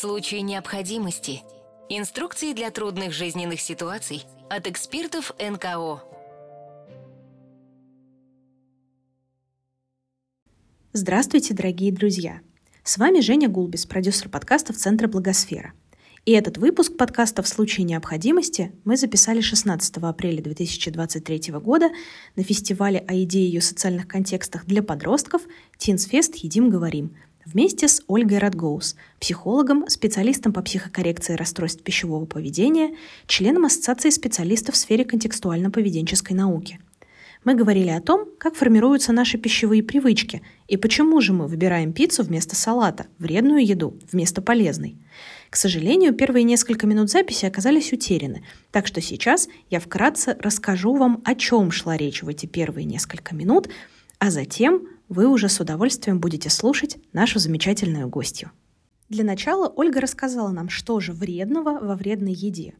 случае необходимости. Инструкции для трудных жизненных ситуаций от экспертов НКО. Здравствуйте, дорогие друзья! С вами Женя Гулбис, продюсер подкастов Центра Благосфера. И этот выпуск подкаста «В случае необходимости» мы записали 16 апреля 2023 года на фестивале о идее ее социальных контекстах для подростков «Тинсфест. Едим, говорим», вместе с Ольгой Радгоус, психологом, специалистом по психокоррекции расстройств пищевого поведения, членом Ассоциации специалистов в сфере контекстуально-поведенческой науки. Мы говорили о том, как формируются наши пищевые привычки и почему же мы выбираем пиццу вместо салата, вредную еду вместо полезной. К сожалению, первые несколько минут записи оказались утеряны, так что сейчас я вкратце расскажу вам, о чем шла речь в эти первые несколько минут, а затем вы уже с удовольствием будете слушать нашу замечательную гостью. Для начала Ольга рассказала нам, что же вредного во вредной еде.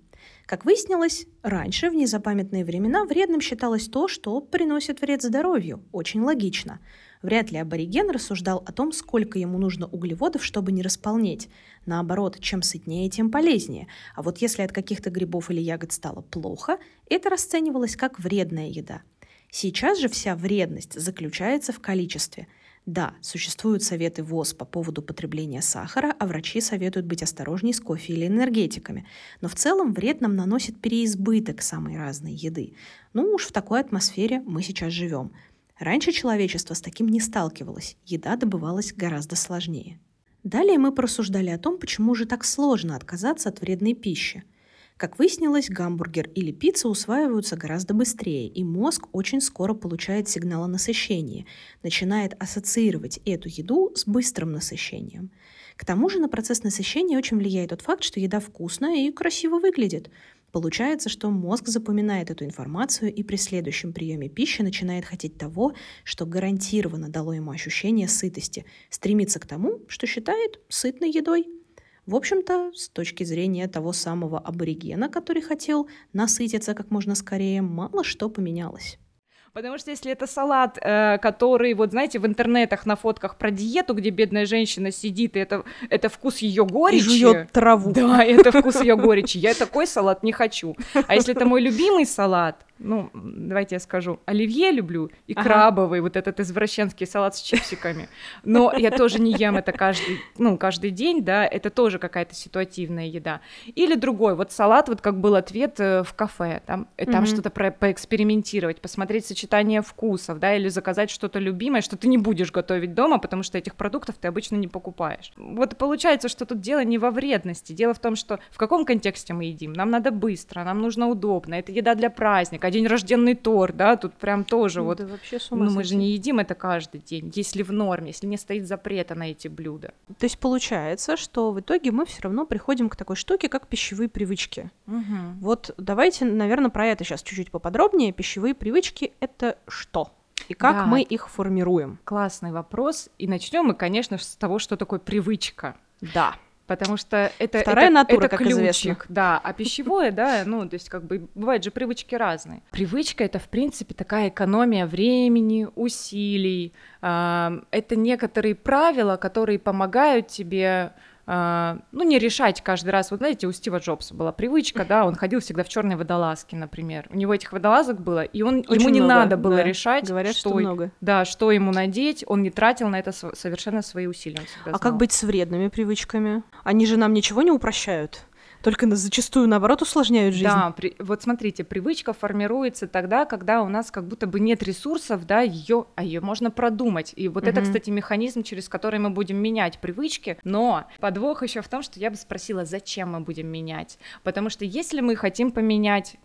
Как выяснилось, раньше, в незапамятные времена, вредным считалось то, что приносит вред здоровью. Очень логично. Вряд ли абориген рассуждал о том, сколько ему нужно углеводов, чтобы не располнеть. Наоборот, чем сытнее, тем полезнее. А вот если от каких-то грибов или ягод стало плохо, это расценивалось как вредная еда. Сейчас же вся вредность заключается в количестве. Да, существуют советы ВОЗ по поводу потребления сахара, а врачи советуют быть осторожней с кофе или энергетиками. Но в целом вред нам наносит переизбыток самой разной еды. Ну уж в такой атмосфере мы сейчас живем. Раньше человечество с таким не сталкивалось, еда добывалась гораздо сложнее. Далее мы порассуждали о том, почему же так сложно отказаться от вредной пищи. Как выяснилось, гамбургер или пицца усваиваются гораздо быстрее, и мозг очень скоро получает сигнал о насыщении, начинает ассоциировать эту еду с быстрым насыщением. К тому же на процесс насыщения очень влияет тот факт, что еда вкусная и красиво выглядит. Получается, что мозг запоминает эту информацию и при следующем приеме пищи начинает хотеть того, что гарантированно дало ему ощущение сытости, стремится к тому, что считает сытной едой. В общем-то, с точки зрения того самого аборигена, который хотел насытиться как можно скорее, мало что поменялось. Потому что если это салат, э, который, вот знаете, в интернетах на фотках про диету, где бедная женщина сидит, и это, это вкус ее горечи. Жует траву. Да, это вкус ее горечи. Я такой салат не хочу. А если это мой любимый салат, ну, давайте я скажу, оливье люблю и ага. крабовый, вот этот извращенский салат с чипсиками. Но я тоже не ем это каждый, ну, каждый день, да, это тоже какая-то ситуативная еда. Или другой, вот салат, вот как был ответ э, в кафе, там, э, там mm что-то про поэкспериментировать, посмотреть сочетание вкусов, да, или заказать что-то любимое, что ты не будешь готовить дома, потому что этих продуктов ты обычно не покупаешь. Вот получается, что тут дело не во вредности, дело в том, что в каком контексте мы едим. Нам надо быстро, нам нужно удобно, это еда для праздника, день рожденный торт, да, тут прям тоже ну, вот. вообще с ума ну, мы же не едим это каждый день, если в норме, если не стоит запрета на эти блюда. То есть получается, что в итоге мы все равно приходим к такой штуке, как пищевые привычки. Угу. Вот давайте, наверное, про это сейчас чуть-чуть поподробнее. Пищевые привычки это что? И как да. мы их формируем? Классный вопрос. И начнем мы, конечно, с того, что такое привычка. Да потому что это вторая это, натура, это как ключик, известно. да, а пищевое, да, ну то есть как бы бывают же привычки разные. Привычка это в принципе такая экономия времени, усилий, это некоторые правила, которые помогают тебе ну, не решать каждый раз. Вот знаете, у Стива Джобса была привычка, да, он ходил всегда в черной водолазке, например. У него этих водолазок было, и он, Очень ему не много, надо было да. решать, Говорят, что, что много. Да, что ему надеть, он не тратил на это совершенно свои усилия. А знал. как быть с вредными привычками? Они же нам ничего не упрощают только зачастую, наоборот, усложняют жизнь. Да, при, вот смотрите, привычка формируется тогда, когда у нас как будто бы нет ресурсов, да, ее, а ее можно продумать. И вот угу. это, кстати, механизм, через который мы будем менять привычки. Но подвох еще в том, что я бы спросила, зачем мы будем менять? Потому что если мы хотим поменять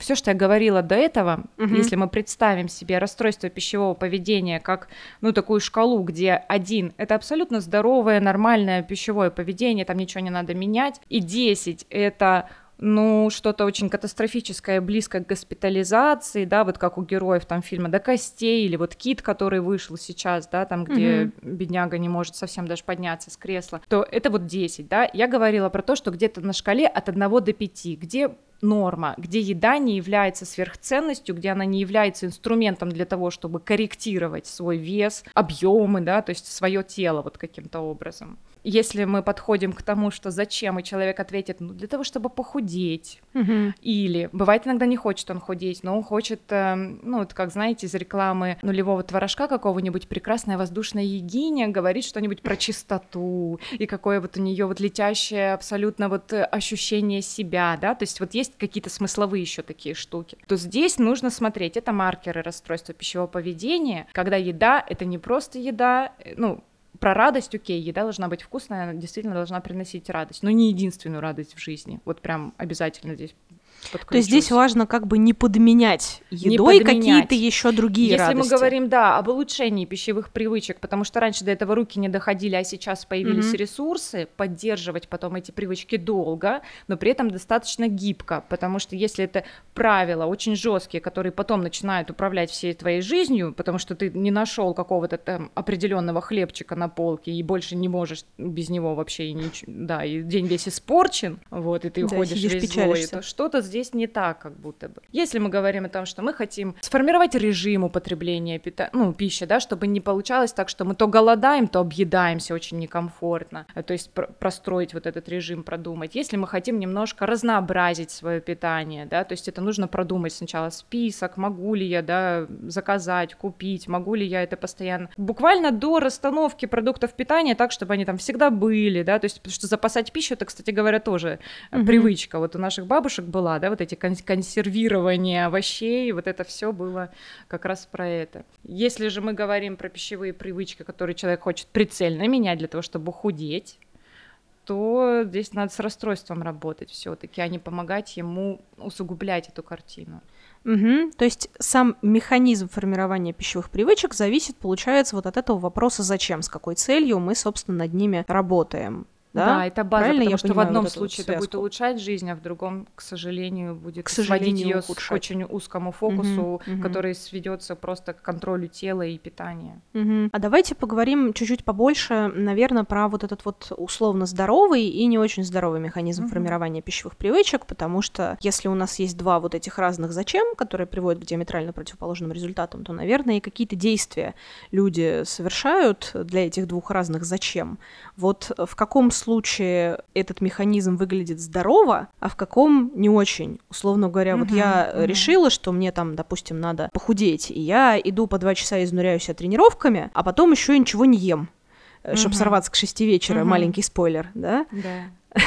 все, что я говорила до этого, угу. если мы представим себе расстройство пищевого поведения как, ну, такую шкалу, где один — это абсолютно здоровое, нормальное пищевое поведение, там ничего не надо менять, и 10 — это ну, что-то очень катастрофическое, близко к госпитализации, да, вот как у героев там фильма «До костей», или вот «Кит», который вышел сейчас, да, там, где mm бедняга не может совсем даже подняться с кресла, то это вот 10, да. Я говорила про то, что где-то на шкале от 1 до 5, где норма, где еда не является сверхценностью, где она не является инструментом для того, чтобы корректировать свой вес, объемы, да, то есть свое тело вот каким-то образом. Если мы подходим к тому, что зачем, и человек ответит, ну, для того, чтобы похудеть, Мгм. или бывает иногда не хочет он худеть, но он хочет, э, ну, вот как знаете, из рекламы нулевого творожка какого-нибудь прекрасная воздушная егиня говорит что-нибудь про чистоту, и какое вот у нее вот летящее абсолютно вот э, ощущение себя, да, то есть вот есть какие-то смысловые еще такие штуки, то здесь нужно смотреть, это маркеры расстройства пищевого поведения, когда еда — это не просто еда, э, ну, про радость, окей, еда должна быть вкусная, она действительно должна приносить радость, но не единственную радость в жизни. Вот прям обязательно здесь То есть здесь важно как бы не подменять Не едой подменять. какие-то еще другие Если радости. мы говорим, да, об улучшении пищевых привычек, потому что раньше до этого руки не доходили, а сейчас появились Мгм. ресурсы, поддерживать потом эти привычки долго, но при этом достаточно гибко, потому что если это правила очень жесткие, которые потом начинают управлять всей твоей жизнью, потому что ты не нашел какого-то там определенного хлебчика на полке и больше не можешь без него вообще, и нич- да, и день весь испорчен, вот, и ты Да, уходишь весь злой, то что-то здесь не так, как будто бы. Если мы говорим о том, что мы хотим сформировать режим употребления пита- ну, пищи, да, чтобы не получалось так, что мы то голодаем, то объедаемся очень некомфортно, э, то есть пр- простроить вот этот режим, продумать. Если мы хотим немножко разнообразить свое питание, да, то есть это нужно продумать сначала список, могу ли я, да, заказать, купить, могу ли я это постоянно. Буквально до расстановки продуктов питания так, чтобы они там всегда были, да, то есть потому что запасать пищу, это, кстати говоря, тоже Мгм. привычка. Вот у наших бабушек была, да, вот эти кон- консервирование овощей, вот это все было как раз про это. Если же мы говорим про пищевые привычки, которые человек хочет прицельно менять для того, чтобы худеть, то здесь надо с расстройством работать все-таки, а не помогать ему усугублять эту картину. Мгм. То есть сам механизм формирования пищевых привычек зависит, получается, вот от этого вопроса «зачем?», с какой целью мы, собственно, над ними работаем. Да, это база, Правильно потому я что в понимаю одном вот случае это будет связку? улучшать жизнь, а в другом, к сожалению, будет К сводить сожалению, ее к очень узкому фокусу, мгм. который сведется просто к контролю тела и питания. Мгм. А давайте поговорим чуть-чуть побольше, наверное, про вот этот вот условно здоровый и не очень здоровый механизм Мгм. формирования пищевых привычек, потому что если у нас есть два вот этих разных зачем, которые приводят к диаметрально противоположным результатам, то, наверное, и какие-то действия люди совершают для этих двух разных зачем. Вот в каком случае этот механизм выглядит здорово, а в каком не очень. Условно говоря, вот Мгм, я мгм. решила, что мне там, допустим, надо похудеть, и я иду по два часа изнуряю себя тренировками, а потом еще ничего не ем, чтобы Мгм. сорваться к шести вечера. Мгм. Маленький спойлер, да? Да.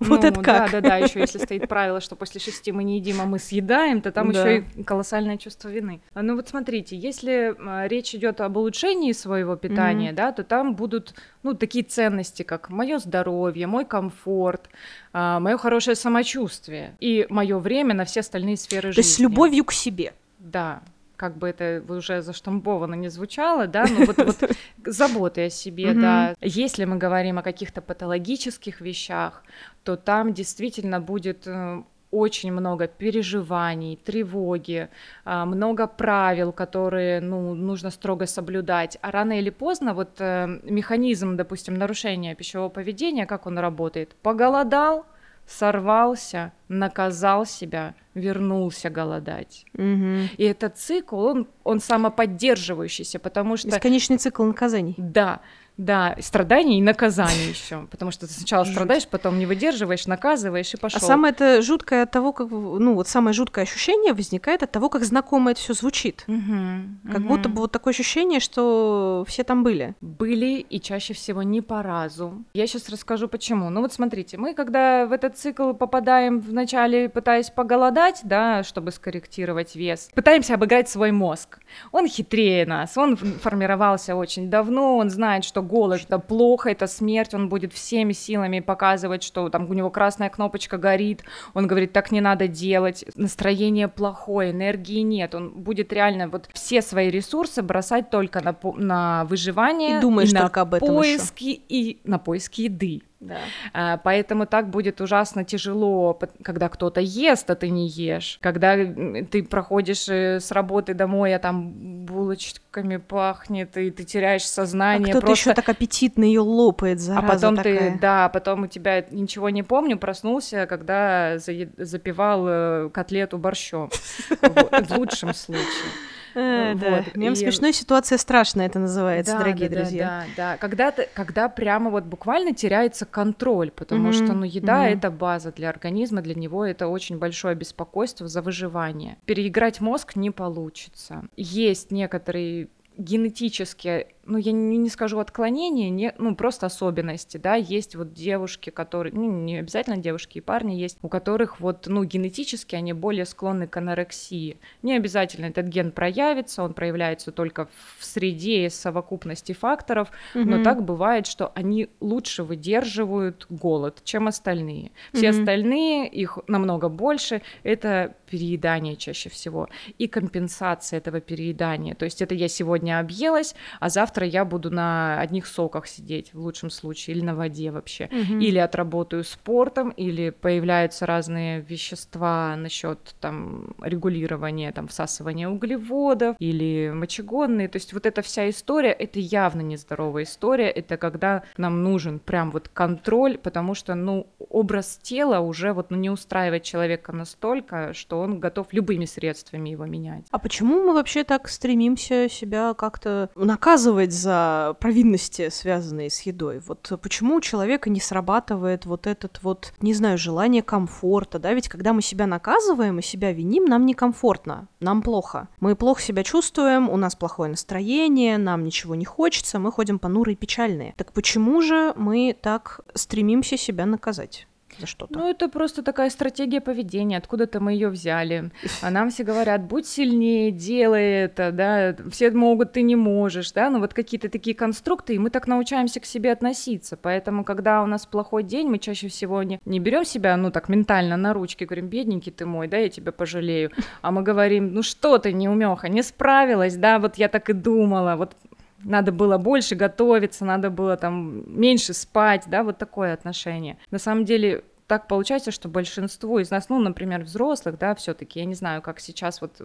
Вот Ну, это как? Да, да, да. Еще если стоит правило, что после шести мы не едим, а мы съедаем, то там Да. еще и колоссальное чувство вины. А, Ну вот смотрите, если а, речь идет об улучшении своего питания, да, то там будут ну такие ценности, как мое здоровье, мой комфорт, мое хорошее самочувствие и мое время на все остальные сферы То жизни. есть с любовью к себе. Да, как бы это уже заштамбовано не звучало, да, но вот, вот заботы о себе, да. Если мы говорим о каких-то патологических вещах, то там действительно будет э, очень много переживаний, тревоги, а, много правил, которые ну, нужно строго соблюдать. А рано или поздно вот э, механизм, допустим, нарушения пищевого поведения, как он работает? Поголодал, сорвался, наказал себя, вернулся голодать. Мгм. И этот цикл, он, он самоподдерживающийся, потому что... Бесконечный цикл наказаний. Да, да, страдания и наказания еще, потому что ты сначала Жуть. страдаешь, потом не выдерживаешь, наказываешь и пошел. А самое это жуткое от того, как, ну вот самое жуткое ощущение возникает от того, как знакомо это все звучит. Как будто бы вот такое ощущение, что все там были. были и чаще всего не по разу. Я сейчас расскажу почему. Ну вот смотрите, мы когда в этот цикл попадаем вначале, пытаясь поголодать, да, чтобы скорректировать вес, пытаемся обыграть свой мозг. Он хитрее нас, он формировался очень давно, он знает, что голод это плохо, это смерть, он будет всеми силами показывать, что там у него красная кнопочка горит, он говорит, так не надо делать, настроение плохое, энергии нет, он будет реально вот все свои ресурсы бросать только на, на выживание И думаешь на только об этом поиски и на поиски еды. Да. А, поэтому так будет ужасно тяжело, когда кто-то ест, а ты не ешь. Когда ты проходишь э, с работы домой, а там булочками пахнет, и ты теряешь сознание. А кто-то просто... еще так аппетитно ее лопает, а зараза А потом такая. ты, да, потом у тебя ничего не помню, проснулся, когда запивал э, котлету борщом. В лучшем случае. Э, да. Мем смешной, ситуация страшная, это называется, дорогие друзья. Да, да, когда когда прямо вот буквально теряется контроль, потому что, ну, еда это база для организма, для него это очень большое беспокойство за выживание. Переиграть мозг не получится. Есть некоторые генетически ну, я не, не скажу отклонения, не, ну, просто особенности, да, есть вот девушки, которые, ну, не обязательно девушки и парни есть, у которых вот, ну, генетически они более склонны к анорексии. Не обязательно этот ген проявится, он проявляется только в среде совокупности факторов, mm-hmm. но так бывает, что они лучше выдерживают голод, чем остальные. Все mm-hmm. остальные, их намного больше, это переедание чаще всего и компенсация этого переедания. То есть это я сегодня объелась, а завтра завтра я буду на одних соках сидеть в лучшем случае или на воде вообще, угу. или отработаю спортом, или появляются разные вещества насчет там регулирования, там всасывания углеводов или мочегонные, то есть вот эта вся история, это явно нездоровая история, это когда нам нужен прям вот контроль, потому что ну образ тела уже вот ну, не устраивает человека настолько, что он готов любыми средствами его менять. А почему мы вообще так стремимся себя как-то наказывать за провинности, связанные с едой. Вот почему у человека не срабатывает вот этот вот, не знаю, желание комфорта, да, ведь когда мы себя наказываем и себя виним, нам некомфортно, нам плохо. Мы плохо себя чувствуем, у нас плохое настроение, нам ничего не хочется, мы ходим понурые и печальные. Так почему же мы так стремимся себя наказать? За что-то. Ну, это просто такая стратегия поведения, откуда-то мы ее взяли. А нам все говорят, будь сильнее, делай это, да, все могут, ты не можешь, да, ну вот какие-то такие конструкты, и мы так научаемся к себе относиться. Поэтому, когда у нас плохой день, мы чаще всего не, не берем себя, ну так, ментально на ручки, говорим, бедненький ты мой, да, я тебя пожалею. А мы говорим, ну что ты, неумеха, не справилась, да, вот я так и думала, вот надо было больше готовиться, надо было там меньше спать, да, вот такое отношение. На самом деле так получается, что большинство из нас, ну, например, взрослых, да, все-таки, я не знаю, как сейчас вот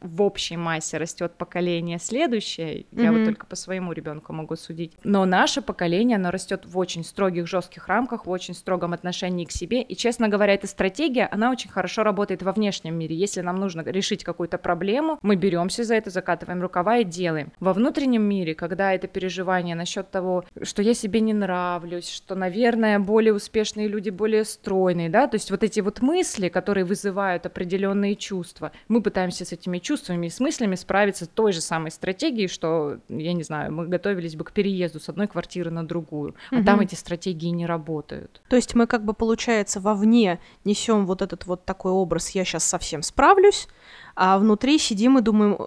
в общей массе растет поколение следующее. Mm-hmm. Я вот только по своему ребенку могу судить. Но наше поколение, оно растет в очень строгих, жестких рамках, в очень строгом отношении к себе. И, честно говоря, эта стратегия, она очень хорошо работает во внешнем мире. Если нам нужно решить какую-то проблему, мы беремся за это, закатываем рукава и делаем. Во внутреннем мире, когда это переживание насчет того, что я себе не нравлюсь, что, наверное, более успешные люди более стройные, да, то есть вот эти вот мысли, которые вызывают определенные чувства, мы пытаемся с этими чувствами и с мыслями справиться той же самой стратегией, что, я не знаю, мы готовились бы к переезду с одной квартиры на другую, а угу. там эти стратегии не работают. То есть мы как бы, получается, вовне несем вот этот вот такой образ «я сейчас совсем справлюсь», а внутри сидим и думаем,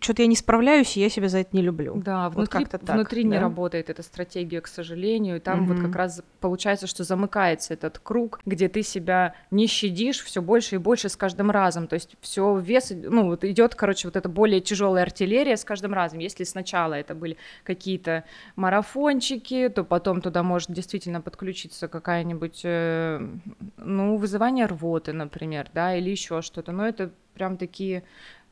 что-то я не справляюсь, и я себя за это не люблю. Да, внутри, вот так, внутри да? не работает эта стратегия, к сожалению, и там угу. вот как раз получается, что замыкается этот круг, где ты себя не щадишь все больше и больше с каждым разом, то есть все вес, ну вот идет, короче, вот эта более тяжелая артиллерия с каждым разом. Если сначала это были какие-то марафончики, то потом туда может действительно подключиться какая-нибудь, э, ну, вызывание рвоты, например, да, или еще что-то, но это прям такие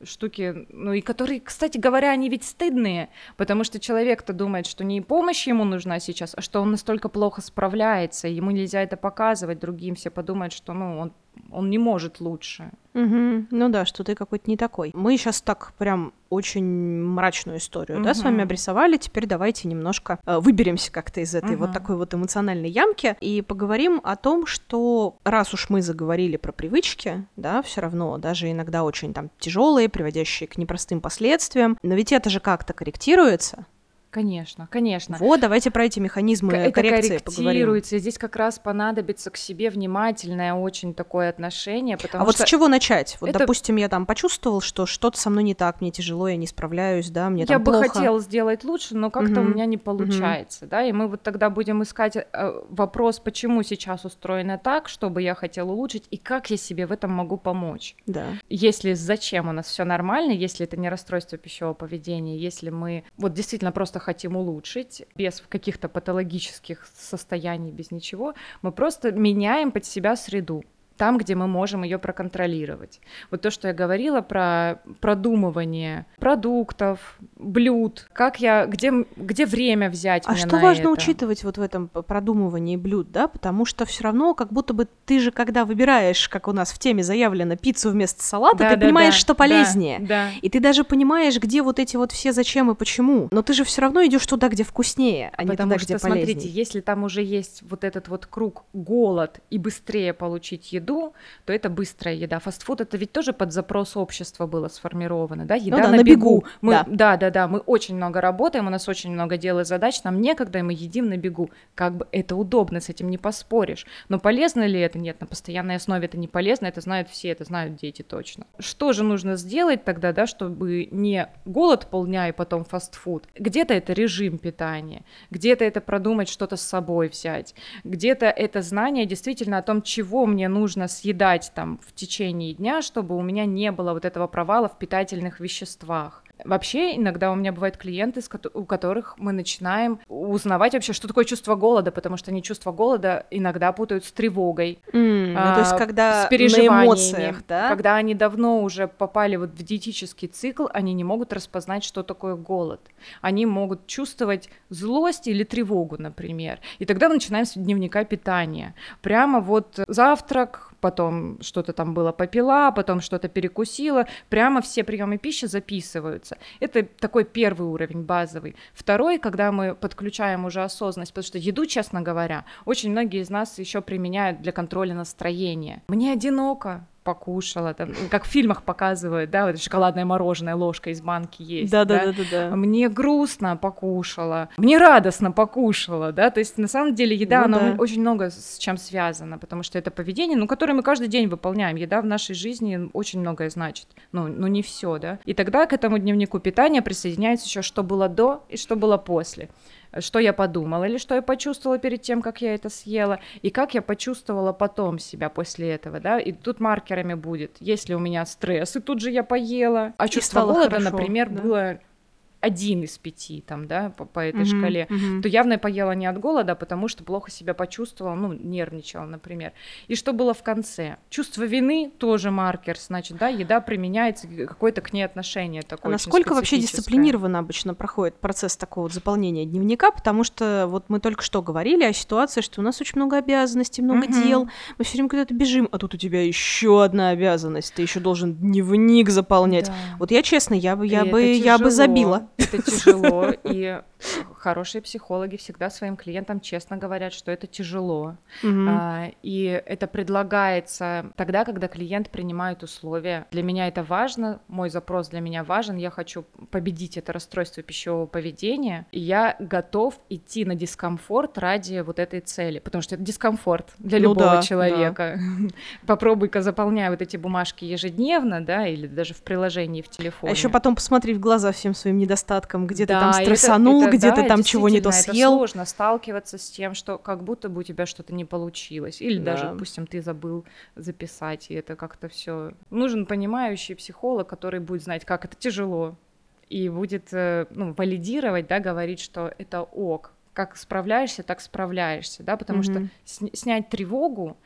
штуки, ну и которые, кстати говоря, они ведь стыдные, потому что человек-то думает, что не помощь ему нужна сейчас, а что он настолько плохо справляется, ему нельзя это показывать другим, все подумают, что ну он он не может лучше. Угу. Ну да, что ты какой-то не такой. Мы сейчас так прям очень мрачную историю, угу. да, с вами обрисовали. Теперь давайте немножко э, выберемся как-то из этой угу. вот такой вот эмоциональной ямки и поговорим о том, что раз уж мы заговорили про привычки, да, все равно даже иногда очень там тяжелые, приводящие к непростым последствиям, но ведь это же как-то корректируется. Конечно, конечно. Вот, давайте про эти механизмы это коррекции поговорим. Здесь как раз понадобится к себе внимательное очень такое отношение, потому а что... вот с чего начать? Вот, это... допустим, я там почувствовал, что что-то со мной не так, мне тяжело, я не справляюсь, да, мне я там плохо. Я бы хотела сделать лучше, но как-то угу. у меня не получается, угу. да, и мы вот тогда будем искать э, вопрос, почему сейчас устроено так, чтобы я хотела улучшить, и как я себе в этом могу помочь. Да. Если зачем у нас все нормально, если это не расстройство пищевого поведения, если мы вот действительно просто хотим улучшить, без каких-то патологических состояний, без ничего, мы просто меняем под себя среду там, где мы можем ее проконтролировать. Вот то, что я говорила про продумывание продуктов, блюд, как я, где, где время взять. А что важно это? учитывать вот в этом продумывании блюд, да? Потому что все равно, как будто бы ты же, когда выбираешь, как у нас в теме заявлено, пиццу вместо салата, да, ты да, понимаешь, да, что полезнее. Да, да. И ты даже понимаешь, где вот эти вот все зачем и почему. Но ты же все равно идешь туда, где вкуснее, а Потому не туда, что, где полезнее. смотрите, если там уже есть вот этот вот круг голод и быстрее получить еду, еду, то это быстрая еда. Фастфуд это ведь тоже под запрос общества было сформировано, да? Еда ну, да, на, на бегу. бегу. Мы, да. да, да, да. Мы очень много работаем, у нас очень много дел и задач, нам некогда, и мы едим на бегу. Как бы это удобно, с этим не поспоришь. Но полезно ли это? Нет, на постоянной основе это не полезно, это знают все, это знают дети точно. Что же нужно сделать тогда, да, чтобы не голод полдня и потом фастфуд? Где-то это режим питания, где-то это продумать что-то с собой взять, где-то это знание действительно о том, чего мне нужно нужно съедать там в течение дня, чтобы у меня не было вот этого провала в питательных веществах. Вообще, иногда у меня бывают клиенты, у которых мы начинаем узнавать вообще, что такое чувство голода, потому что они чувство голода иногда путают с тревогой. Mm, а, ну, то есть, когда с переживаниями, на эмоциях, да? Когда они давно уже попали вот в диетический цикл, они не могут распознать, что такое голод. Они могут чувствовать злость или тревогу, например. И тогда мы начинаем с дневника питания. Прямо вот завтрак, потом что-то там было попила, потом что-то перекусила, прямо все приемы пищи записываются. Это такой первый уровень, базовый. Второй, когда мы подключаем уже осознанность, потому что еду, честно говоря, очень многие из нас еще применяют для контроля настроения. Мне одиноко, покушала, там, как в фильмах показывают, да, вот шоколадное мороженое, ложка из банки есть. Да, да, да, да, да. Мне грустно покушала, мне радостно покушала, да, то есть на самом деле еда, ну, она да. очень много с чем связана, потому что это поведение, ну, которое мы каждый день выполняем. Еда в нашей жизни очень многое значит, ну, ну не все, да. И тогда к этому дневнику питания присоединяется еще, что было до и что было после что я подумала или что я почувствовала перед тем, как я это съела, и как я почувствовала потом себя после этого, да, и тут маркерами будет, если у меня стресс, и тут же я поела, а чувство голода, хорошо, например, да? было один из пяти, там, да, по, по этой mm-hmm, шкале, mm-hmm. то явно я поела не от голода, а потому что плохо себя почувствовала, ну, нервничала, например. И что было в конце? Чувство вины тоже маркер, значит, да, еда применяется, какое-то к ней отношение такое. А насколько вообще дисциплинированно обычно проходит процесс такого вот заполнения дневника, потому что вот мы только что говорили о ситуации, что у нас очень много обязанностей, много mm-hmm. дел, мы все время куда-то бежим, а тут у тебя еще одна обязанность, ты еще должен дневник заполнять. Да. Вот я честно, я бы, я бы, я бы забила. Это тяжело, и хорошие психологи всегда своим клиентам честно говорят, что это тяжело. Угу. А, и это предлагается тогда, когда клиент принимает условия. Для меня это важно, мой запрос для меня важен, я хочу победить это расстройство пищевого поведения, и я готов идти на дискомфорт ради вот этой цели, потому что это дискомфорт для ну любого да, человека. Да. Попробуй-ка заполняй вот эти бумажки ежедневно, да, или даже в приложении в телефоне. А еще потом посмотри в глаза всем своим недостаткам, где да, ты там стрессанул, это, это, где да, ты там чего не то съел. Это сложно сталкиваться с тем, что как будто бы у тебя что-то не получилось. Или да. даже, допустим, ты забыл записать, и это как-то все. Нужен понимающий психолог, который будет знать, как это тяжело, и будет э, ну, валидировать, да, говорить, что это ок. Как справляешься, так справляешься, да, потому mm-hmm. что снять тревогу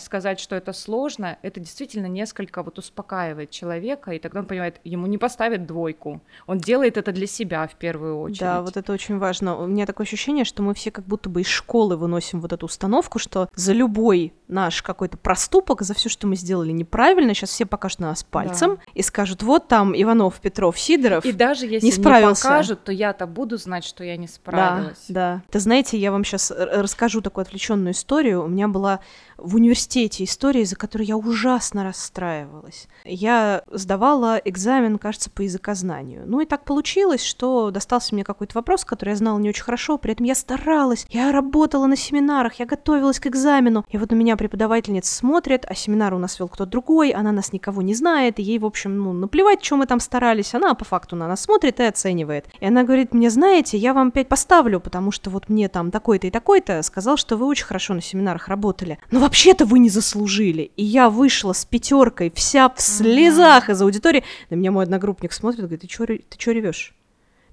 сказать, что это сложно, это действительно несколько вот успокаивает человека, и тогда он понимает, ему не поставят двойку, он делает это для себя в первую очередь. Да, вот это очень важно. У меня такое ощущение, что мы все как будто бы из школы выносим вот эту установку, что за любой наш какой-то проступок, за все, что мы сделали неправильно, сейчас все покажут на нас пальцем да. и скажут, вот там Иванов, Петров, Сидоров И даже если не, справился. не покажут, то я-то буду знать, что я не справилась. Да, да. Ты знаете, я вам сейчас расскажу такую отвлеченную историю. У меня была в университете история, за которую я ужасно расстраивалась. Я сдавала экзамен, кажется, по языкознанию. Ну и так получилось, что достался мне какой-то вопрос, который я знала не очень хорошо, при этом я старалась, я работала на семинарах, я готовилась к экзамену. И вот на меня преподавательница смотрит, а семинар у нас вел кто-то другой, она нас никого не знает, и ей, в общем, ну, наплевать, что мы там старались, она по факту на нас смотрит и оценивает. И она говорит мне, знаете, я вам пять поставлю, потому что вот мне там такой-то и такой-то сказал, что вы очень хорошо на семинарах работали. Но вообще-то вы не заслужили. И я вышла с пятеркой, вся в слезах из аудитории. На меня мой одногруппник смотрит, говорит, ты чё, ты чё ревешь?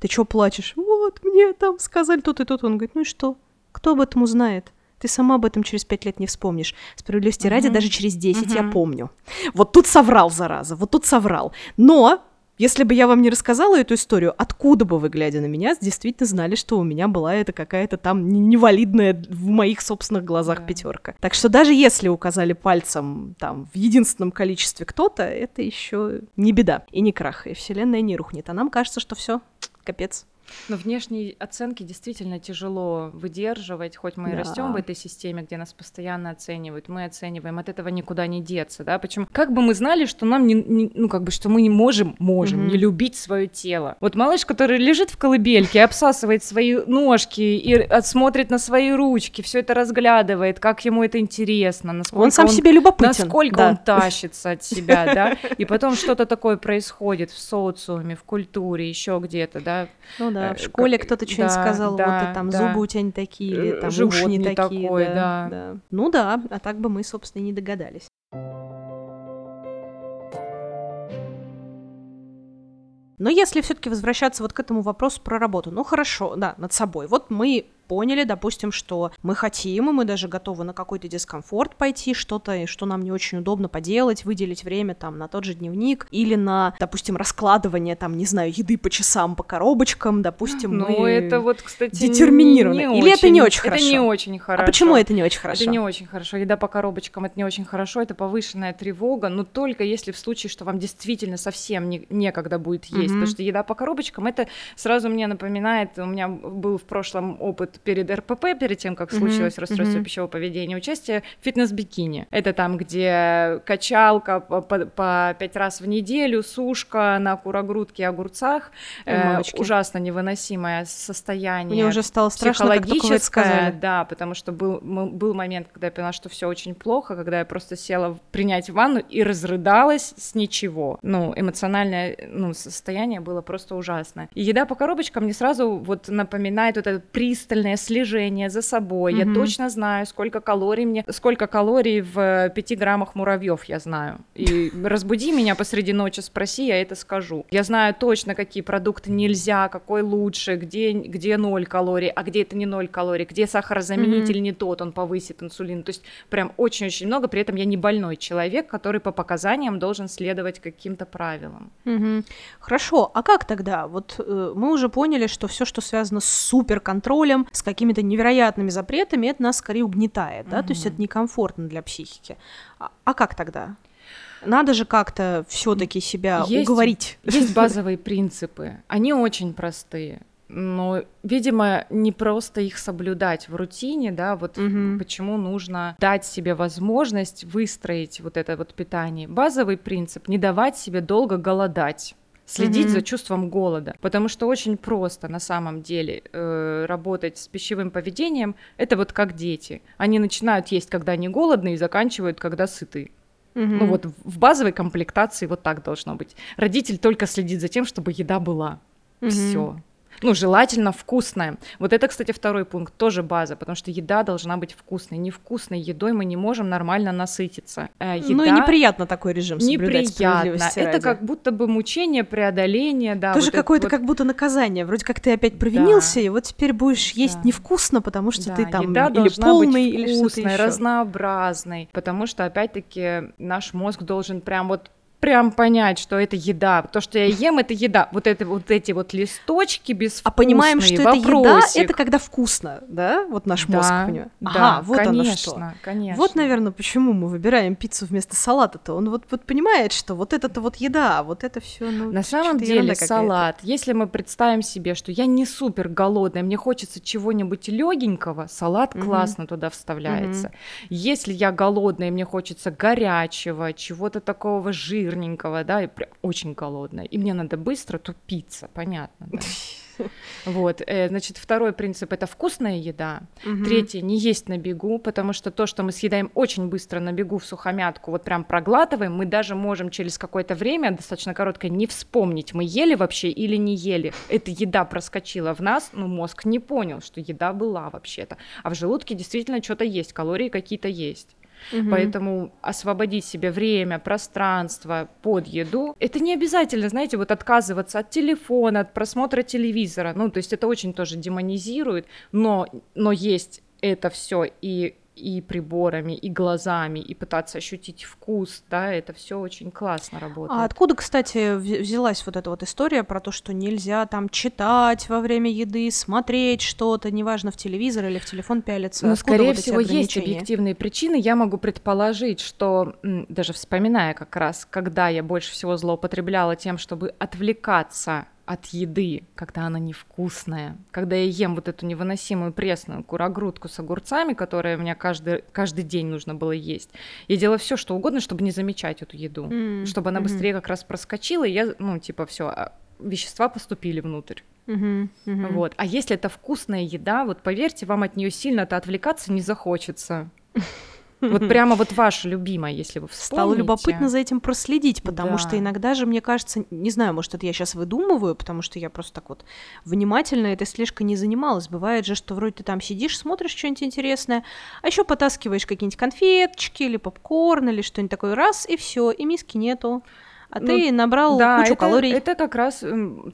ты чё плачешь? Вот, мне там сказали тут и тут. Он говорит, ну и что? Кто об этом узнает? Ты сама об этом через пять лет не вспомнишь. Справедливости uh-huh. ради, даже через десять uh-huh. я помню. Вот тут соврал, зараза, вот тут соврал. Но если бы я вам не рассказала эту историю, откуда бы вы, глядя на меня, действительно знали, что у меня была это какая-то там невалидная в моих собственных глазах да. пятерка. Так что даже если указали пальцем там в единственном количестве кто-то, это еще не беда и не крах, и вселенная не рухнет. А нам кажется, что все, капец. Но внешние оценки действительно тяжело выдерживать, хоть мы да. и растем в этой системе, где нас постоянно оценивают, мы оцениваем, от этого никуда не деться, да, почему? Как бы мы знали, что нам не, не ну как бы, что мы не можем, можем mm-hmm. не любить свое тело. Вот малыш, который лежит в колыбельке, обсасывает свои ножки и смотрит на свои ручки, все это разглядывает, как ему это интересно, насколько он сам он, себе любопытен, насколько да. он тащится от себя, да, и потом что-то такое происходит в социуме, в культуре, еще где-то, да. Ну да да, э, в школе как... кто-то что-нибудь да, сказал, да, вот там да. зубы у тебя не такие, или там Живот уши не, не такие. Такой, да, да. да. Ну да, а так бы мы, собственно, и не догадались. Но если все-таки возвращаться вот к этому вопросу про работу, ну хорошо, да, над собой. Вот мы поняли, допустим, что мы хотим, и мы даже готовы на какой-то дискомфорт пойти, что-то, что нам не очень удобно поделать, выделить время там на тот же дневник или на, допустим, раскладывание там, не знаю, еды по часам, по коробочкам, допустим, ну, мы это вот, кстати, детерминированы. Не, не или очень, это не очень хорошо? Это не очень хорошо. А почему это не очень хорошо? Это не очень хорошо. Еда по коробочкам это не очень хорошо, это повышенная тревога, но только если в случае, что вам действительно совсем не, некогда будет есть, mm-hmm. потому что еда по коробочкам это сразу мне напоминает, у меня был в прошлом опыт перед РПП, перед тем, как случилось mm-hmm. расстройство mm-hmm. пищевого поведения, участие в фитнес-бикини. Это там, где качалка по, по, по пять раз в неделю, сушка на курогрудке и огурцах. Э, ужасно невыносимое состояние. Мне уже стало страшно, психологическое, да, потому что был, был момент, когда я поняла, что все очень плохо, когда я просто села принять ванну и разрыдалась с ничего. Ну, эмоциональное ну, состояние было просто ужасно. И еда по коробочкам мне сразу вот напоминает вот это пристальное постоянное слежение за собой. Mm-hmm. Я точно знаю, сколько калорий мне, сколько калорий в 5 граммах муравьев я знаю. И разбуди меня посреди ночи, спроси, я это скажу. Я знаю точно, какие продукты нельзя, какой лучше, где, где 0 калорий, а где это не 0 калорий, где сахарозаменитель mm-hmm. не тот, он повысит инсулин. То есть прям очень-очень много, при этом я не больной человек, который по показаниям должен следовать каким-то правилам. Mm-hmm. Хорошо, а как тогда? Вот э, мы уже поняли, что все, что связано с суперконтролем, с какими-то невероятными запретами, это нас скорее угнетает, да, mm-hmm. то есть это некомфортно для психики. А, а как тогда? Надо же как-то все-таки себя есть, уговорить. Есть базовые принципы, они очень простые. Но, видимо, не просто их соблюдать в рутине, да, вот угу. почему нужно дать себе возможность выстроить вот это вот питание. Базовый принцип — не давать себе долго голодать следить mm-hmm. за чувством голода, потому что очень просто на самом деле э, работать с пищевым поведением. Это вот как дети, они начинают есть, когда они голодны, и заканчивают, когда сыты. Mm-hmm. Ну вот в базовой комплектации вот так должно быть. Родитель только следит за тем, чтобы еда была. Mm-hmm. Все. Ну, желательно вкусная. Вот это, кстати, второй пункт, тоже база, потому что еда должна быть вкусной. Невкусной едой мы не можем нормально насытиться. Э, еда... Ну и неприятно такой режим соблюдать Неприятно. Это ради. как будто бы мучение, преодоление, да. Тоже вот какое-то вот... как будто наказание. Вроде как ты опять провинился, да. и вот теперь будешь есть да. невкусно, потому что да. ты там еда или полный, быть вкусной, или разнообразной. Потому что, опять-таки, наш мозг должен прям вот прям понять, что это еда. То, что я ем, это еда. Вот это вот эти вот листочки без А понимаем, что вопросик. это еда, это когда вкусно, да? Вот наш да, мозг понимает. Да, ага, вот конечно, оно что. конечно. Вот, наверное, почему мы выбираем пиццу вместо салата-то. Он вот, вот понимает, что вот это-то вот еда, вот это все. Ну, На самом деле салат, если мы представим себе, что я не супер голодная, мне хочется чего-нибудь легенького, салат угу. классно туда вставляется. Угу. Если я голодная, мне хочется горячего, чего-то такого жира, жирненького, да, и прям очень голодная, и мне надо быстро тупиться, понятно, да? Вот, э, значит, второй принцип это вкусная еда. Угу. Третье не есть на бегу, потому что то, что мы съедаем очень быстро на бегу в сухомятку, вот прям проглатываем, мы даже можем через какое-то время, достаточно короткое, не вспомнить, мы ели вообще или не ели. Эта еда проскочила в нас, но мозг не понял, что еда была вообще-то. А в желудке действительно что-то есть, калории какие-то есть. Угу. Поэтому освободить себе время, пространство под еду, это не обязательно, знаете, вот отказываться от телефона, от просмотра телевизора. Ну, то есть это очень тоже демонизирует, но, но есть это все и и приборами, и глазами, и пытаться ощутить вкус, да, это все очень классно работает. А откуда, кстати, взялась вот эта вот история про то, что нельзя там читать во время еды, смотреть что-то, неважно, в телевизор или в телефон пялиться? Ну, скорее вот всего, есть объективные причины. Я могу предположить, что, даже вспоминая как раз, когда я больше всего злоупотребляла тем, чтобы отвлекаться от еды, когда она невкусная, когда я ем вот эту невыносимую пресную курогрудку с огурцами, которая у меня каждый, каждый день нужно было есть. Я делала все, что угодно, чтобы не замечать эту еду, mm-hmm. чтобы она быстрее как раз проскочила, и я, ну, типа, все, а, вещества поступили внутрь. Uh-huh, uh-huh. Вот. А если это вкусная еда, вот поверьте, вам от нее сильно-то отвлекаться не захочется. Вот прямо вот ваше любимое, если вы вспомните. Стало любопытно за этим проследить, потому да. что иногда же, мне кажется, не знаю, может, это я сейчас выдумываю, потому что я просто так вот внимательно этой слежкой не занималась. Бывает же, что вроде ты там сидишь, смотришь что-нибудь интересное, а еще потаскиваешь какие-нибудь конфеточки или попкорн или что-нибудь такое, раз, и все, и миски нету а ну, ты набрал да, кучу это, калорий. Это как раз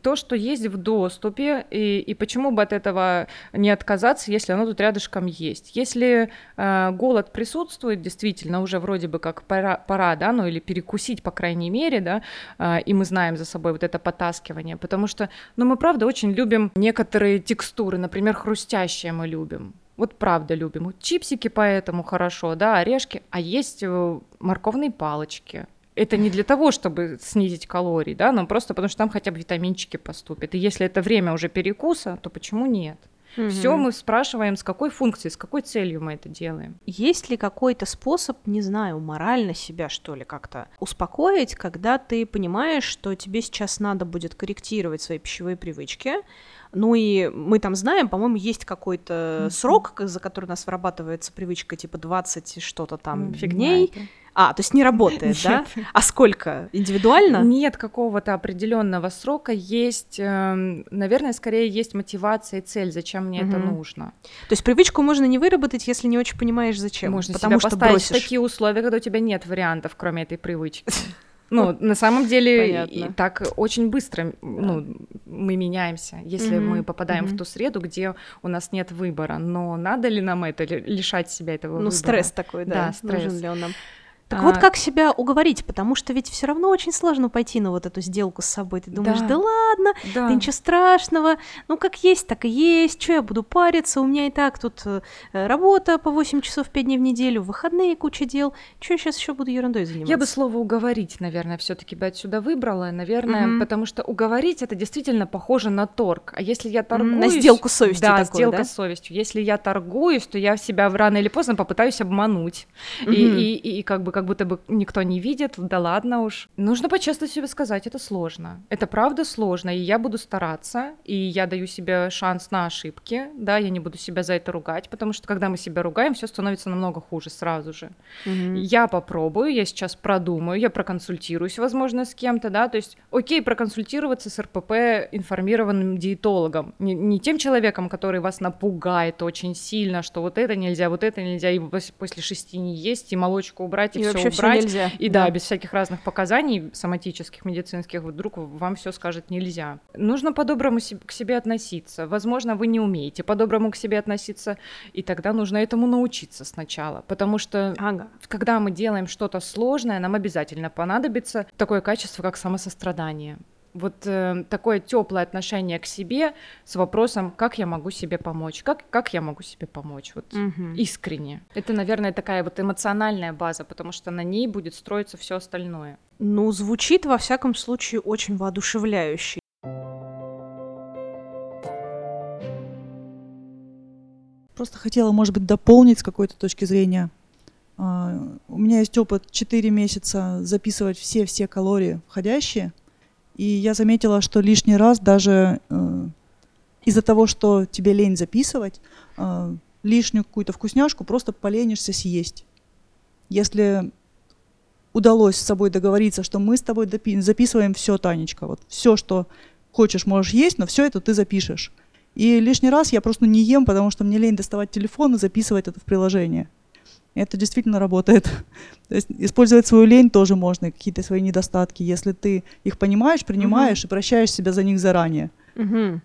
то, что есть в доступе, и, и почему бы от этого не отказаться, если оно тут рядышком есть. Если э, голод присутствует, действительно, уже вроде бы как пора, пора, да, ну или перекусить, по крайней мере, да, э, и мы знаем за собой вот это потаскивание, потому что, ну, мы, правда, очень любим некоторые текстуры, например, хрустящие мы любим. Вот правда любим. Чипсики поэтому хорошо, да, орешки. А есть э, морковные палочки, это не для того, чтобы снизить калории, да, но просто потому что там хотя бы витаминчики поступят. И если это время уже перекуса, то почему нет? Угу. Все мы спрашиваем, с какой функцией, с какой целью мы это делаем. Есть ли какой-то способ, не знаю, морально себя, что ли, как-то успокоить, когда ты понимаешь, что тебе сейчас надо будет корректировать свои пищевые привычки, ну и мы там знаем, по-моему, есть какой-то mm-hmm. срок, за который у нас вырабатывается привычка типа 20 что-то там mm-hmm. дней. А, то есть не работает, да? А сколько? Индивидуально? Нет какого-то определенного срока. Есть, эм, наверное, скорее есть мотивация и цель, зачем мне это нужно. То есть привычку можно не выработать, если не очень понимаешь, зачем. Можно потому себя что поставить бросишь. такие условия, когда у тебя нет вариантов, кроме этой привычки. Ну, на самом деле, так очень быстро ну, мы меняемся, если мы попадаем в ту среду, где у нас нет выбора. Но надо ли нам это, лишать себя этого ну, выбора? Ну, стресс такой, да. Да, стресс. Нужен ли он нам? Так а... вот как себя уговорить, потому что ведь все равно очень сложно пойти на вот эту сделку с собой. Ты думаешь, да, да ладно, да. да ничего страшного, ну как есть, так и есть, что я буду париться, у меня и так тут э, работа по 8 часов 5 дней в неделю, выходные куча дел, что я сейчас еще буду ерундой заниматься? Я бы слово уговорить, наверное, все-таки бы отсюда выбрала, наверное, угу. потому что уговорить это действительно похоже на торг. А если я торгуюсь... На сделку с совестью Да, такой, сделка да? с совестью. Если я торгуюсь, то я себя рано или поздно попытаюсь обмануть. Угу. И, и, и как бы как будто бы никто не видит, да ладно уж. Нужно по-честно себе сказать, это сложно. Это правда сложно, и я буду стараться, и я даю себе шанс на ошибки, да, я не буду себя за это ругать, потому что когда мы себя ругаем, все становится намного хуже сразу же. Угу. Я попробую, я сейчас продумаю, я проконсультируюсь, возможно, с кем-то, да, то есть, окей, проконсультироваться с РПП информированным диетологом, не, не тем человеком, который вас напугает очень сильно, что вот это нельзя, вот это нельзя, и после шести не есть, и молочку убрать, и, и все убрать. Всё нельзя. И да. да, без всяких разных показаний соматических, медицинских, вдруг вам все скажет нельзя. Нужно по-доброму к себе относиться. Возможно, вы не умеете по-доброму к себе относиться, и тогда нужно этому научиться сначала. Потому что ага. когда мы делаем что-то сложное, нам обязательно понадобится такое качество, как самосострадание вот э, такое теплое отношение к себе с вопросом, как я могу себе помочь, как, как я могу себе помочь, вот угу. искренне. Это, наверное, такая вот эмоциональная база, потому что на ней будет строиться все остальное. Ну, звучит во всяком случае очень воодушевляюще. Просто хотела, может быть, дополнить с какой-то точки зрения. Uh, у меня есть опыт 4 месяца записывать все-все калории входящие – и я заметила, что лишний раз даже э, из-за того, что тебе лень записывать, э, лишнюю какую-то вкусняшку просто поленишься съесть. Если удалось с собой договориться, что мы с тобой записываем все, Танечка, вот все, что хочешь, можешь есть, но все это ты запишешь. И лишний раз я просто не ем, потому что мне лень доставать телефон и записывать это в приложение. Это действительно работает. То есть использовать свою лень тоже можно, какие-то свои недостатки, если ты их понимаешь, принимаешь и прощаешь себя за них заранее. Мгм.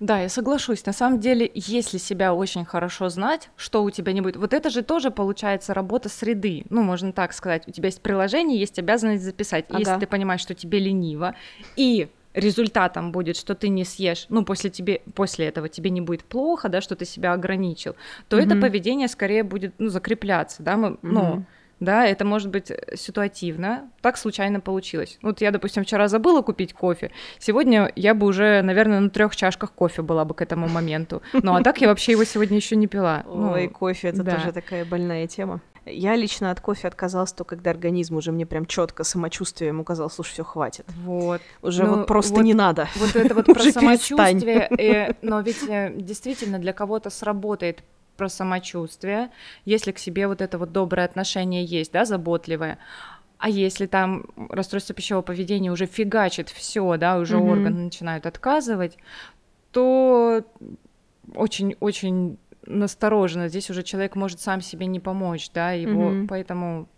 Да, я соглашусь. На самом деле, если себя очень хорошо знать, что у тебя не будет, вот это же тоже получается работа среды. Ну, можно так сказать. У тебя есть приложение, есть обязанность записать. И Если Ага. ты понимаешь, что тебе лениво, и результатом будет, что ты не съешь, ну, после, тебе, после этого тебе не будет плохо, да, что ты себя ограничил, то это Мгм. поведение скорее будет, ну, закрепляться, да, мы, ну, Мгм. да, это может быть э, ситуативно, так случайно получилось. Вот я, допустим, вчера забыла купить кофе, сегодня я бы уже, наверное, на трех чашках кофе была бы к этому моменту. Ну, а так я вообще его сегодня еще не пила. Ну, Ой, кофе это тоже такая больная тема. Я лично от кофе отказалась только когда организм уже мне прям четко самочувствием указал, слушай, все хватит. вот. Уже Ну, вот просто вот- не надо. Вот это вот про самочувствие, э, но ведь э, действительно для кого-то сработает про самочувствие, если к себе вот это вот доброе отношение есть, да, заботливое. А если там расстройство пищевого поведения уже фигачит все, да, уже Мгм. органы начинают отказывать, то очень-очень настороженно. Здесь уже человек может сам себе не помочь, да, его, Мгм. поэтому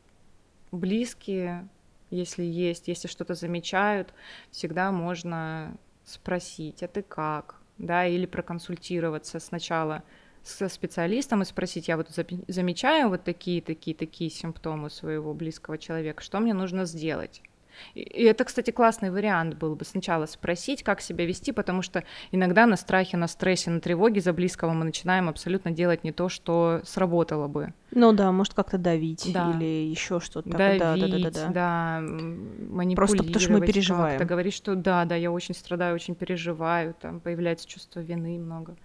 близкие, если есть, если что-то замечают, всегда можно спросить, а ты как, да, или проконсультироваться сначала со специалистом и спросить, я вот замечаю вот такие, такие, такие симптомы своего близкого человека, что мне нужно сделать? И- И это, кстати, классный вариант был бы сначала спросить, как себя вести, потому что иногда на страхе, на стрессе, на тревоге за близкого мы начинаем абсолютно делать не то, что сработало бы. Ну да, может как-то давить Да. или еще что-то такое. Да, да, да, да, давить, да. да, м, манипулировать. Просто потому что мы переживаем. как-то, говорить, что да, да, я очень страдаю, очень переживаю, там появляется чувство вины много.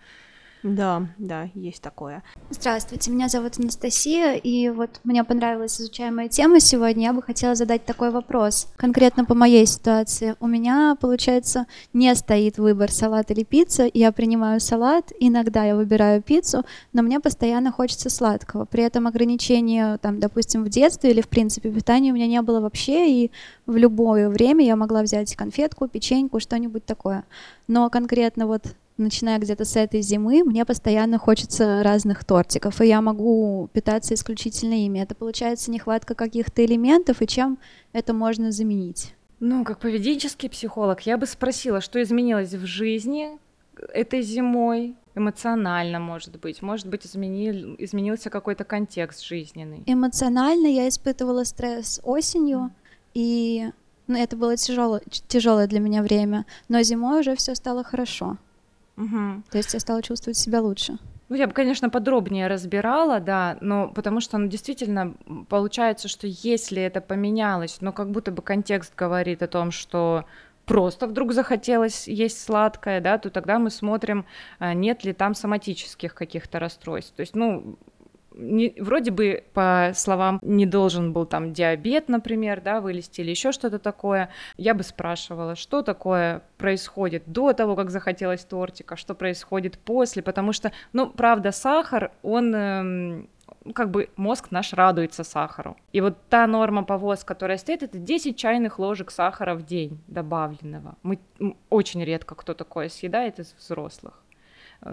Да, да, есть такое. Здравствуйте, меня зовут Анастасия, и вот мне понравилась изучаемая тема сегодня. Я бы хотела задать такой вопрос. Конкретно по моей ситуации. У меня, получается, не стоит выбор салат или пицца. Я принимаю салат, иногда я выбираю пиццу, но мне постоянно хочется сладкого. При этом ограничения, там, допустим, в детстве или, в принципе, питания у меня не было вообще, и в любое время я могла взять конфетку, печеньку, что-нибудь такое. Но конкретно вот начиная где-то с этой зимы, мне постоянно хочется разных тортиков, и я могу питаться исключительно ими. Это получается нехватка каких-то элементов, и чем это можно заменить? Ну, как поведенческий психолог, я бы спросила, что изменилось в жизни этой зимой, эмоционально, может быть, может быть, изменил, изменился какой-то контекст жизненный. Эмоционально я испытывала стресс осенью, и ну, это было тяжелое, тяжелое для меня время, но зимой уже все стало хорошо. Мгм. То есть я стала чувствовать себя лучше. Ну, я бы, конечно, подробнее разбирала, да, но потому что, ну, действительно, получается, что если это поменялось, но как будто бы контекст говорит о том, что просто вдруг захотелось есть сладкое, да, то тогда мы смотрим, а, нет ли там соматических каких-то расстройств. То есть, ну, не- вроде бы, по словам, не должен был там диабет, например, да, вылезти или еще что-то такое. Я бы спрашивала, что такое происходит до того, как захотелось тортика, что происходит после, потому что, ну, правда, сахар, он эм, как бы мозг наш радуется сахару. И вот та норма по ВОЗ, которая стоит, это 10 чайных ложек сахара в день добавленного. Мы очень редко кто такое съедает из взрослых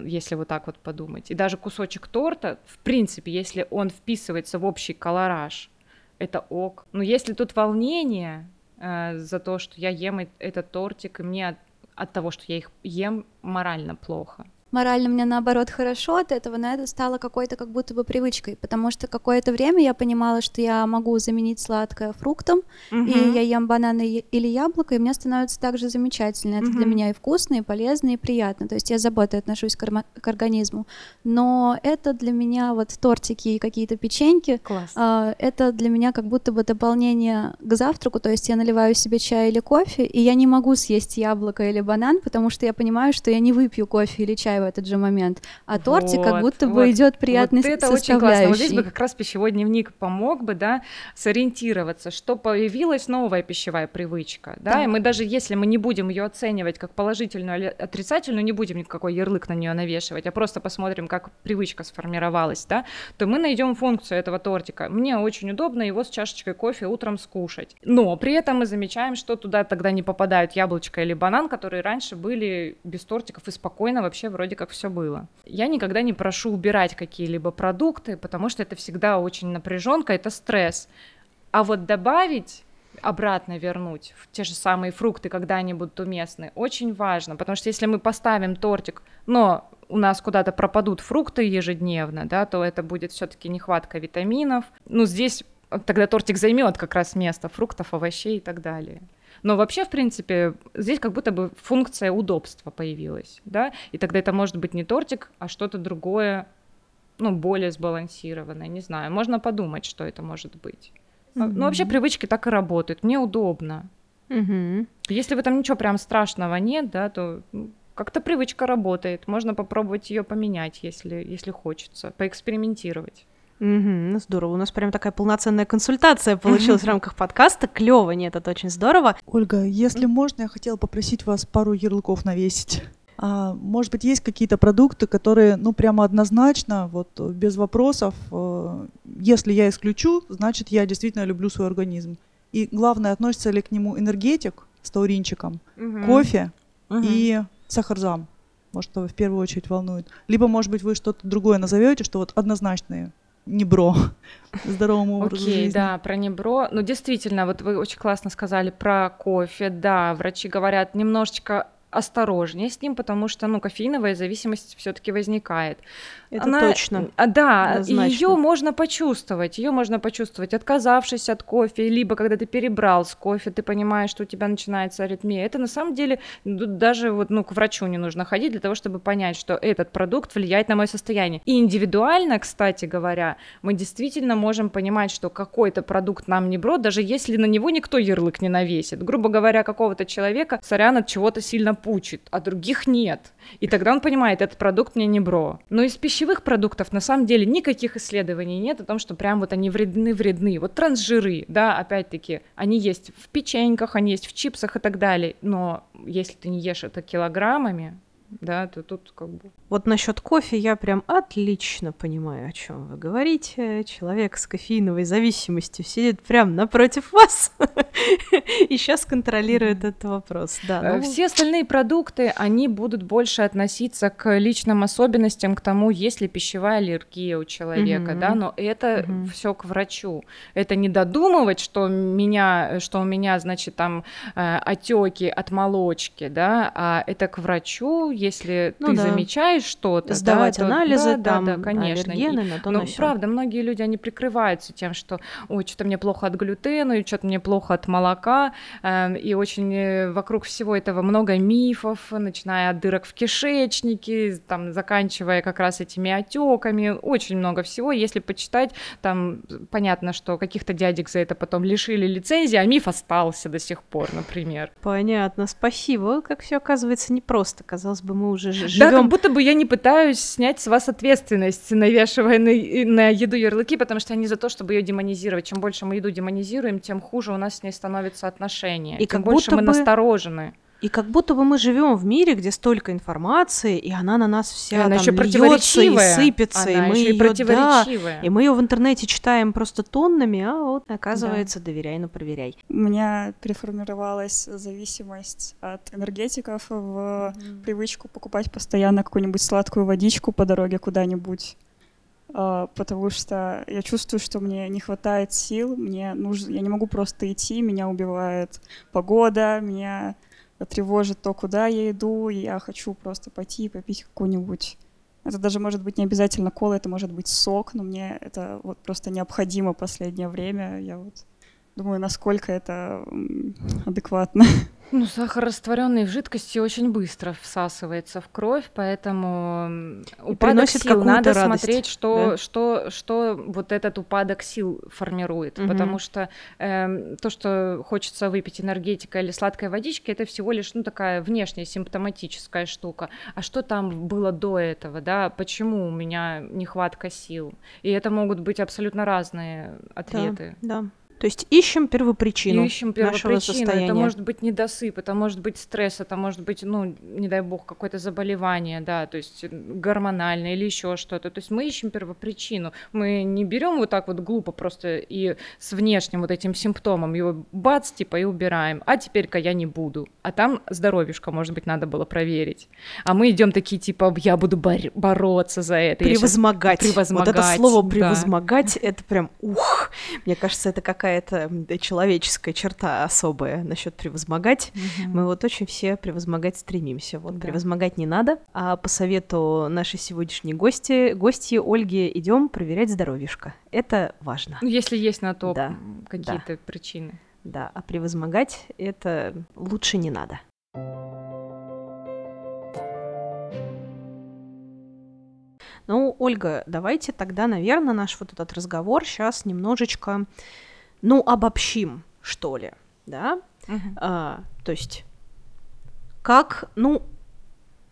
если вот так вот подумать. И даже кусочек торта, в принципе, если он вписывается в общий колораж, это ок. Но если тут волнение э, за то, что я ем э- этот тортик, и мне от, от того, что я их ем, морально плохо. Морально мне наоборот хорошо от этого, но это стало какой-то как будто бы привычкой, потому что какое-то время я понимала, что я могу заменить сладкое фруктом, и я ем бананы или яблоко, и мне становится также замечательно. Это для Мгм. меня и вкусно, и полезно, и приятно. То есть я с заботой отношусь к, орма- к организму. Но это для меня вот тортики и какие-то печеньки, Класс. а, это для меня как будто бы дополнение к завтраку, то есть я наливаю себе чай или кофе, и я не могу съесть яблоко или банан, потому что я понимаю, что я не выпью кофе или чай в этот же момент, а тортик как Вот, будто бы вот, идет приятной вот это очень классно. Вот здесь бы как раз пищевой дневник помог бы, да, сориентироваться, что появилась новая пищевая привычка, да, Да. и мы даже если мы не будем ее оценивать как положительную или отрицательную, не будем никакой ярлык на нее навешивать, а просто посмотрим, как привычка сформировалась, да, то мы найдем функцию этого тортика. Мне очень удобно его с чашечкой кофе утром скушать. Но при этом мы замечаем, что туда тогда не попадают яблочко или банан, которые раньше были без тортиков и спокойно вообще вроде вроде как все было. Я никогда не прошу убирать какие-либо продукты, потому что это всегда очень напряженка, это стресс. А вот добавить обратно вернуть в те же самые фрукты, когда они будут уместны, очень важно, потому что если мы поставим тортик, но у нас куда-то пропадут фрукты ежедневно, да, то это будет все-таки нехватка витаминов. Ну, здесь тогда тортик займет как раз место фруктов, овощей и так далее. Но вообще, в принципе, здесь как будто бы функция удобства появилась, да, и тогда это может быть не тортик, а что-то другое, ну, более сбалансированное, не знаю. Можно подумать, что это может быть. Mm-hmm. Ну, вообще привычки так и работают. Мне удобно. Мгм. Если в этом ничего прям страшного нет, да, то как-то привычка работает. Можно попробовать ее поменять, если, если хочется, поэкспериментировать. Ну здорово, у нас прям такая полноценная консультация получилась в рамках подкаста. Клево, нет, это очень здорово. Ольга, если можно, я хотела попросить вас пару ярлыков навесить. А, может быть, есть какие-то продукты, которые, ну, прямо однозначно, вот, без вопросов, э, если я исключу, значит, я действительно люблю свой организм. И главное, относится ли к нему энергетик с тауринчиком, кофе и сахарзам. Может, что в первую очередь волнует. Либо, может быть, вы что-то другое назовете, что вот однозначные не бро здоровому образу Окей, жизни. да, про небро. Ну, действительно, вот вы очень классно сказали про кофе. Да, врачи говорят немножечко осторожнее с ним, потому что, ну, кофеиновая зависимость все-таки возникает. Это Она- точно. А, да, Однозначно. ее можно почувствовать, ее можно почувствовать, отказавшись от кофе, либо когда ты перебрал с кофе, ты понимаешь, что у тебя начинается аритмия. Это на самом деле даже вот, ну, к врачу не нужно ходить для того, чтобы понять, что этот продукт влияет на мое состояние. И индивидуально, кстати говоря, мы действительно можем понимать, что какой-то продукт нам не брод, даже если на него никто ярлык не навесит. Грубо говоря, какого-то человека сорян от чего-то сильно пучит, а других нет. И тогда он понимает, этот продукт мне не бро. Но из пищевых продуктов на самом деле никаких исследований нет о том, что прям вот они вредны-вредны. Вот трансжиры, да, опять-таки, они есть в печеньках, они есть в чипсах и так далее. Но если ты не ешь это килограммами, да, то тут как бы... Вот насчет кофе я прям отлично понимаю, о чем вы говорите. Человек с кофеиновой зависимостью сидит прям напротив вас и сейчас контролирует этот вопрос. Да, Э, ну, Все остальные продукты, они будут больше относиться к личным особенностям, к тому, есть ли пищевая аллергия у человека, да, но это все к врачу. Это не додумывать, что меня, что у меня, значит, там отеки от молочки, да, а это к врачу, если Ну ты да. Замечаешь что-то, да, сдавать то- анализы, да, там, да, да, конечно. Аллергены, на то, ну, на правда, многие люди, они прикрываются тем, что, ой, что-то мне плохо от глютена, и что-то мне плохо от молока, эм, и очень э, вокруг всего этого много мифов, начиная от дырок в кишечнике, там, заканчивая как раз этими отеками, очень много всего. Если почитать, там понятно, что каких-то дядек за это потом лишили лицензии, а миф остался до сих пор, например. Понятно, спасибо. Как все оказывается непросто. Казалось бы, мы уже ж- Да, как живем. будто бы я не пытаюсь снять с вас ответственность, навешивая на, на еду ярлыки, потому что они за то, чтобы ее демонизировать. Чем больше мы еду демонизируем, тем хуже у нас с ней становится отношение. И тем как больше будто мы бы- насторожены. И как будто бы мы живем в мире, где столько информации, и она на нас И вся она там еще льется и противоречивая. сыпется, и Она мы и её, да, противоречивая. и мы ее в интернете читаем просто тоннами, а вот оказывается, доверяй, но проверяй. У меня переформировалась зависимость от энергетиков в привычку покупать постоянно какую-нибудь сладкую водичку по дороге куда-нибудь. А, Потому что я чувствую, что мне не хватает сил, мне нужно, я не могу просто идти, меня убивает погода, меня тревожит то, куда я иду, и я хочу просто пойти и попить какую-нибудь. Это даже может быть не обязательно кола, это может быть сок, но мне это вот просто необходимо последнее время. Я вот думаю, насколько это адекватно. Ну, сахар, растворенный в жидкости, очень быстро всасывается в кровь, поэтому упадок сил надо радость, смотреть, что, да? что, что вот этот упадок сил формирует, Мгм. потому что эм, то, что хочется выпить энергетика или сладкой водички, это всего лишь ну такая внешняя симптоматическая штука. А что там было до этого, да? Почему у меня нехватка сил? И это могут быть абсолютно разные ответы. Да. То есть ищем первопричину ищем нашего первопричину. состояния. Это может быть недосып, это может быть стресс, это может быть, ну, не дай бог, какое-то заболевание, да, то есть гормональное или еще что-то. То есть мы ищем первопричину. Мы не берем вот так вот глупо просто и с внешним вот этим симптомом его бац, типа, и убираем. А теперь-ка я не буду. А там здоровьюшко, может быть, надо было проверить. А мы идем такие, типа, я буду бор- бороться за это. Я щас- Превозмогать. Превозмогать, Вот это слово да. превозмогать, это прям ух. Мне кажется, это какая-то да, человеческая черта особая насчет превозмогать. Мы вот очень все превозмогать стремимся. Вот Да. превозмогать не надо. А по совету нашей сегодняшней гости, гости Ольги, идем проверять здоровьишко. Это важно. Ну, если есть на то Да, какие-то причины. Да, а превозмогать это лучше не надо. Ну, Ольга, давайте тогда, наверное, наш вот этот разговор сейчас немножечко, ну, обобщим, что ли, да? А, то есть, как, ну,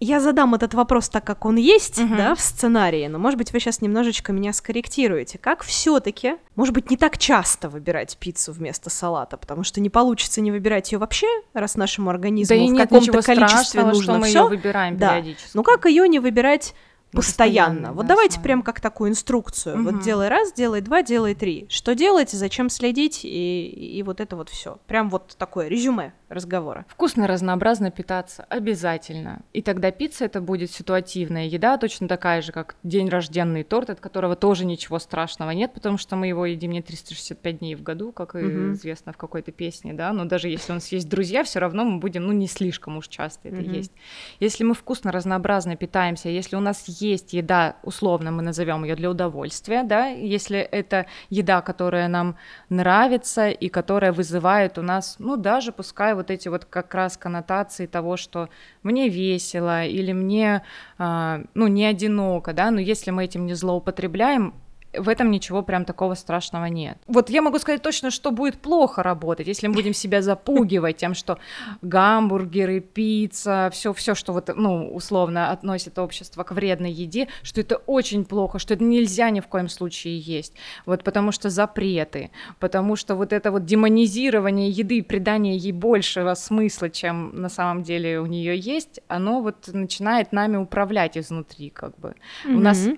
я задам этот вопрос так, как он есть, Мгм. да, в сценарии, но, может быть, вы сейчас немножечко меня скорректируете. Как все-таки, может быть, не так часто выбирать пиццу вместо салата, потому что не получится не выбирать ее вообще, раз нашему организму Да в каком-то количестве нужно все. Да. Ну как ее не выбирать На постоянно? Вот да, давайте основе. прям как такую инструкцию. Вот Мгм. делай раз, делай два, делай три. Что делать, зачем следить и, и вот это вот все. Прям вот такое резюме разговора. Вкусно, разнообразно питаться обязательно. И тогда пицца это будет ситуативная еда, точно такая же, как день рожденный торт, от которого тоже ничего страшного нет, потому что мы его едим не 365 дней в году, как и Мгм. известно в какой-то песне, да, но даже если у нас есть друзья, все равно мы будем, ну, не слишком уж часто это Мгм. есть. Если мы вкусно, разнообразно питаемся, если у нас есть еда, условно мы назовем ее для удовольствия, да, если это еда, которая нам нравится и которая вызывает у нас, ну, даже пускай вот эти вот как раз коннотации того, что мне весело или мне, а, ну, не одиноко, да, но если мы этим не злоупотребляем, в этом ничего прям такого страшного нет. Вот я могу сказать точно, что будет плохо работать, если мы будем себя запугивать тем, что гамбургеры, пицца, все, все, что вот, ну, условно относит общество к вредной еде, что это очень плохо, что это нельзя ни в коем случае есть. Вот потому что запреты, потому что вот это вот демонизирование еды, придание ей большего смысла, чем на самом деле у нее есть, оно вот начинает нами управлять изнутри, как бы. У нас.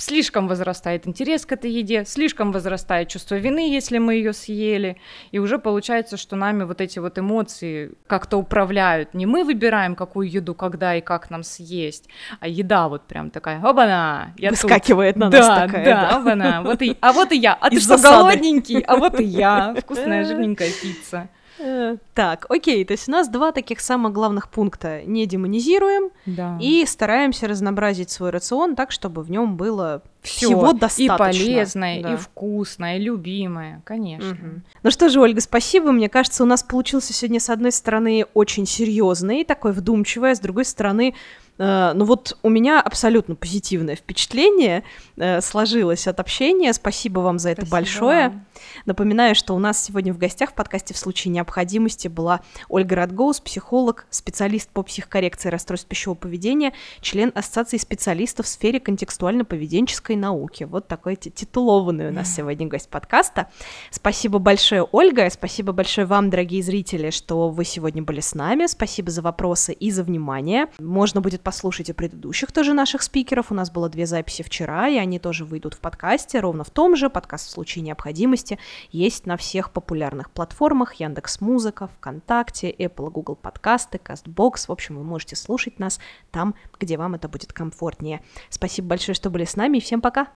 Слишком возрастает интерес к этой еде, слишком возрастает чувство вины, если мы ее съели, и уже получается, что нами вот эти вот эмоции как-то управляют. Не мы выбираем, какую еду, когда и как нам съесть, а еда вот прям такая, оба-на, я тут». Выскакивает на да, нас такая, да, да. оба-на, вот и, а вот и я, а ты Из что, засады. голодненький? А вот и я, вкусная жирненькая пицца. Э, Так, окей, то есть у нас два таких самых главных пункта. Не демонизируем Да. и стараемся разнообразить свой рацион так, чтобы в нем было Всё. всего и достаточно. полезное, Да. и вкусное, и любимое, конечно. Мгм. Ну что же, Ольга, спасибо. Мне кажется, у нас получился сегодня, с одной стороны, очень серьезный, такой вдумчивый, а с другой стороны, э, ну вот у меня абсолютно позитивное впечатление э, сложилось от общения. Спасибо вам за это Спасибо большое. вам. Напоминаю, что у нас сегодня в гостях в подкасте в случае необходимости была Ольга Радгоус, психолог, специалист по психокоррекции расстройств пищевого поведения, член Ассоциации специалистов в сфере контекстуально-поведенческой науки. Вот такой ти- титулованный у нас сегодня гость подкаста. Спасибо большое, Ольга, спасибо большое вам, дорогие зрители, что вы сегодня были с нами. Спасибо за вопросы и за внимание. Можно будет послушать и предыдущих тоже наших спикеров. У нас было две записи вчера, и они тоже выйдут в подкасте, ровно в том же. Подкаст в случае необходимости есть на всех популярных платформах Яндекс Музыка, ВКонтакте, Apple Google подкасты, Castbox. В общем, вы можете слушать нас там, где вам это будет комфортнее. Спасибо большое, что были с нами, и всем пока!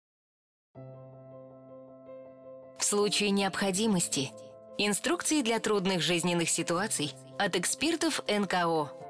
В случае необходимости. Инструкции для трудных жизненных ситуаций от экспертов НКО.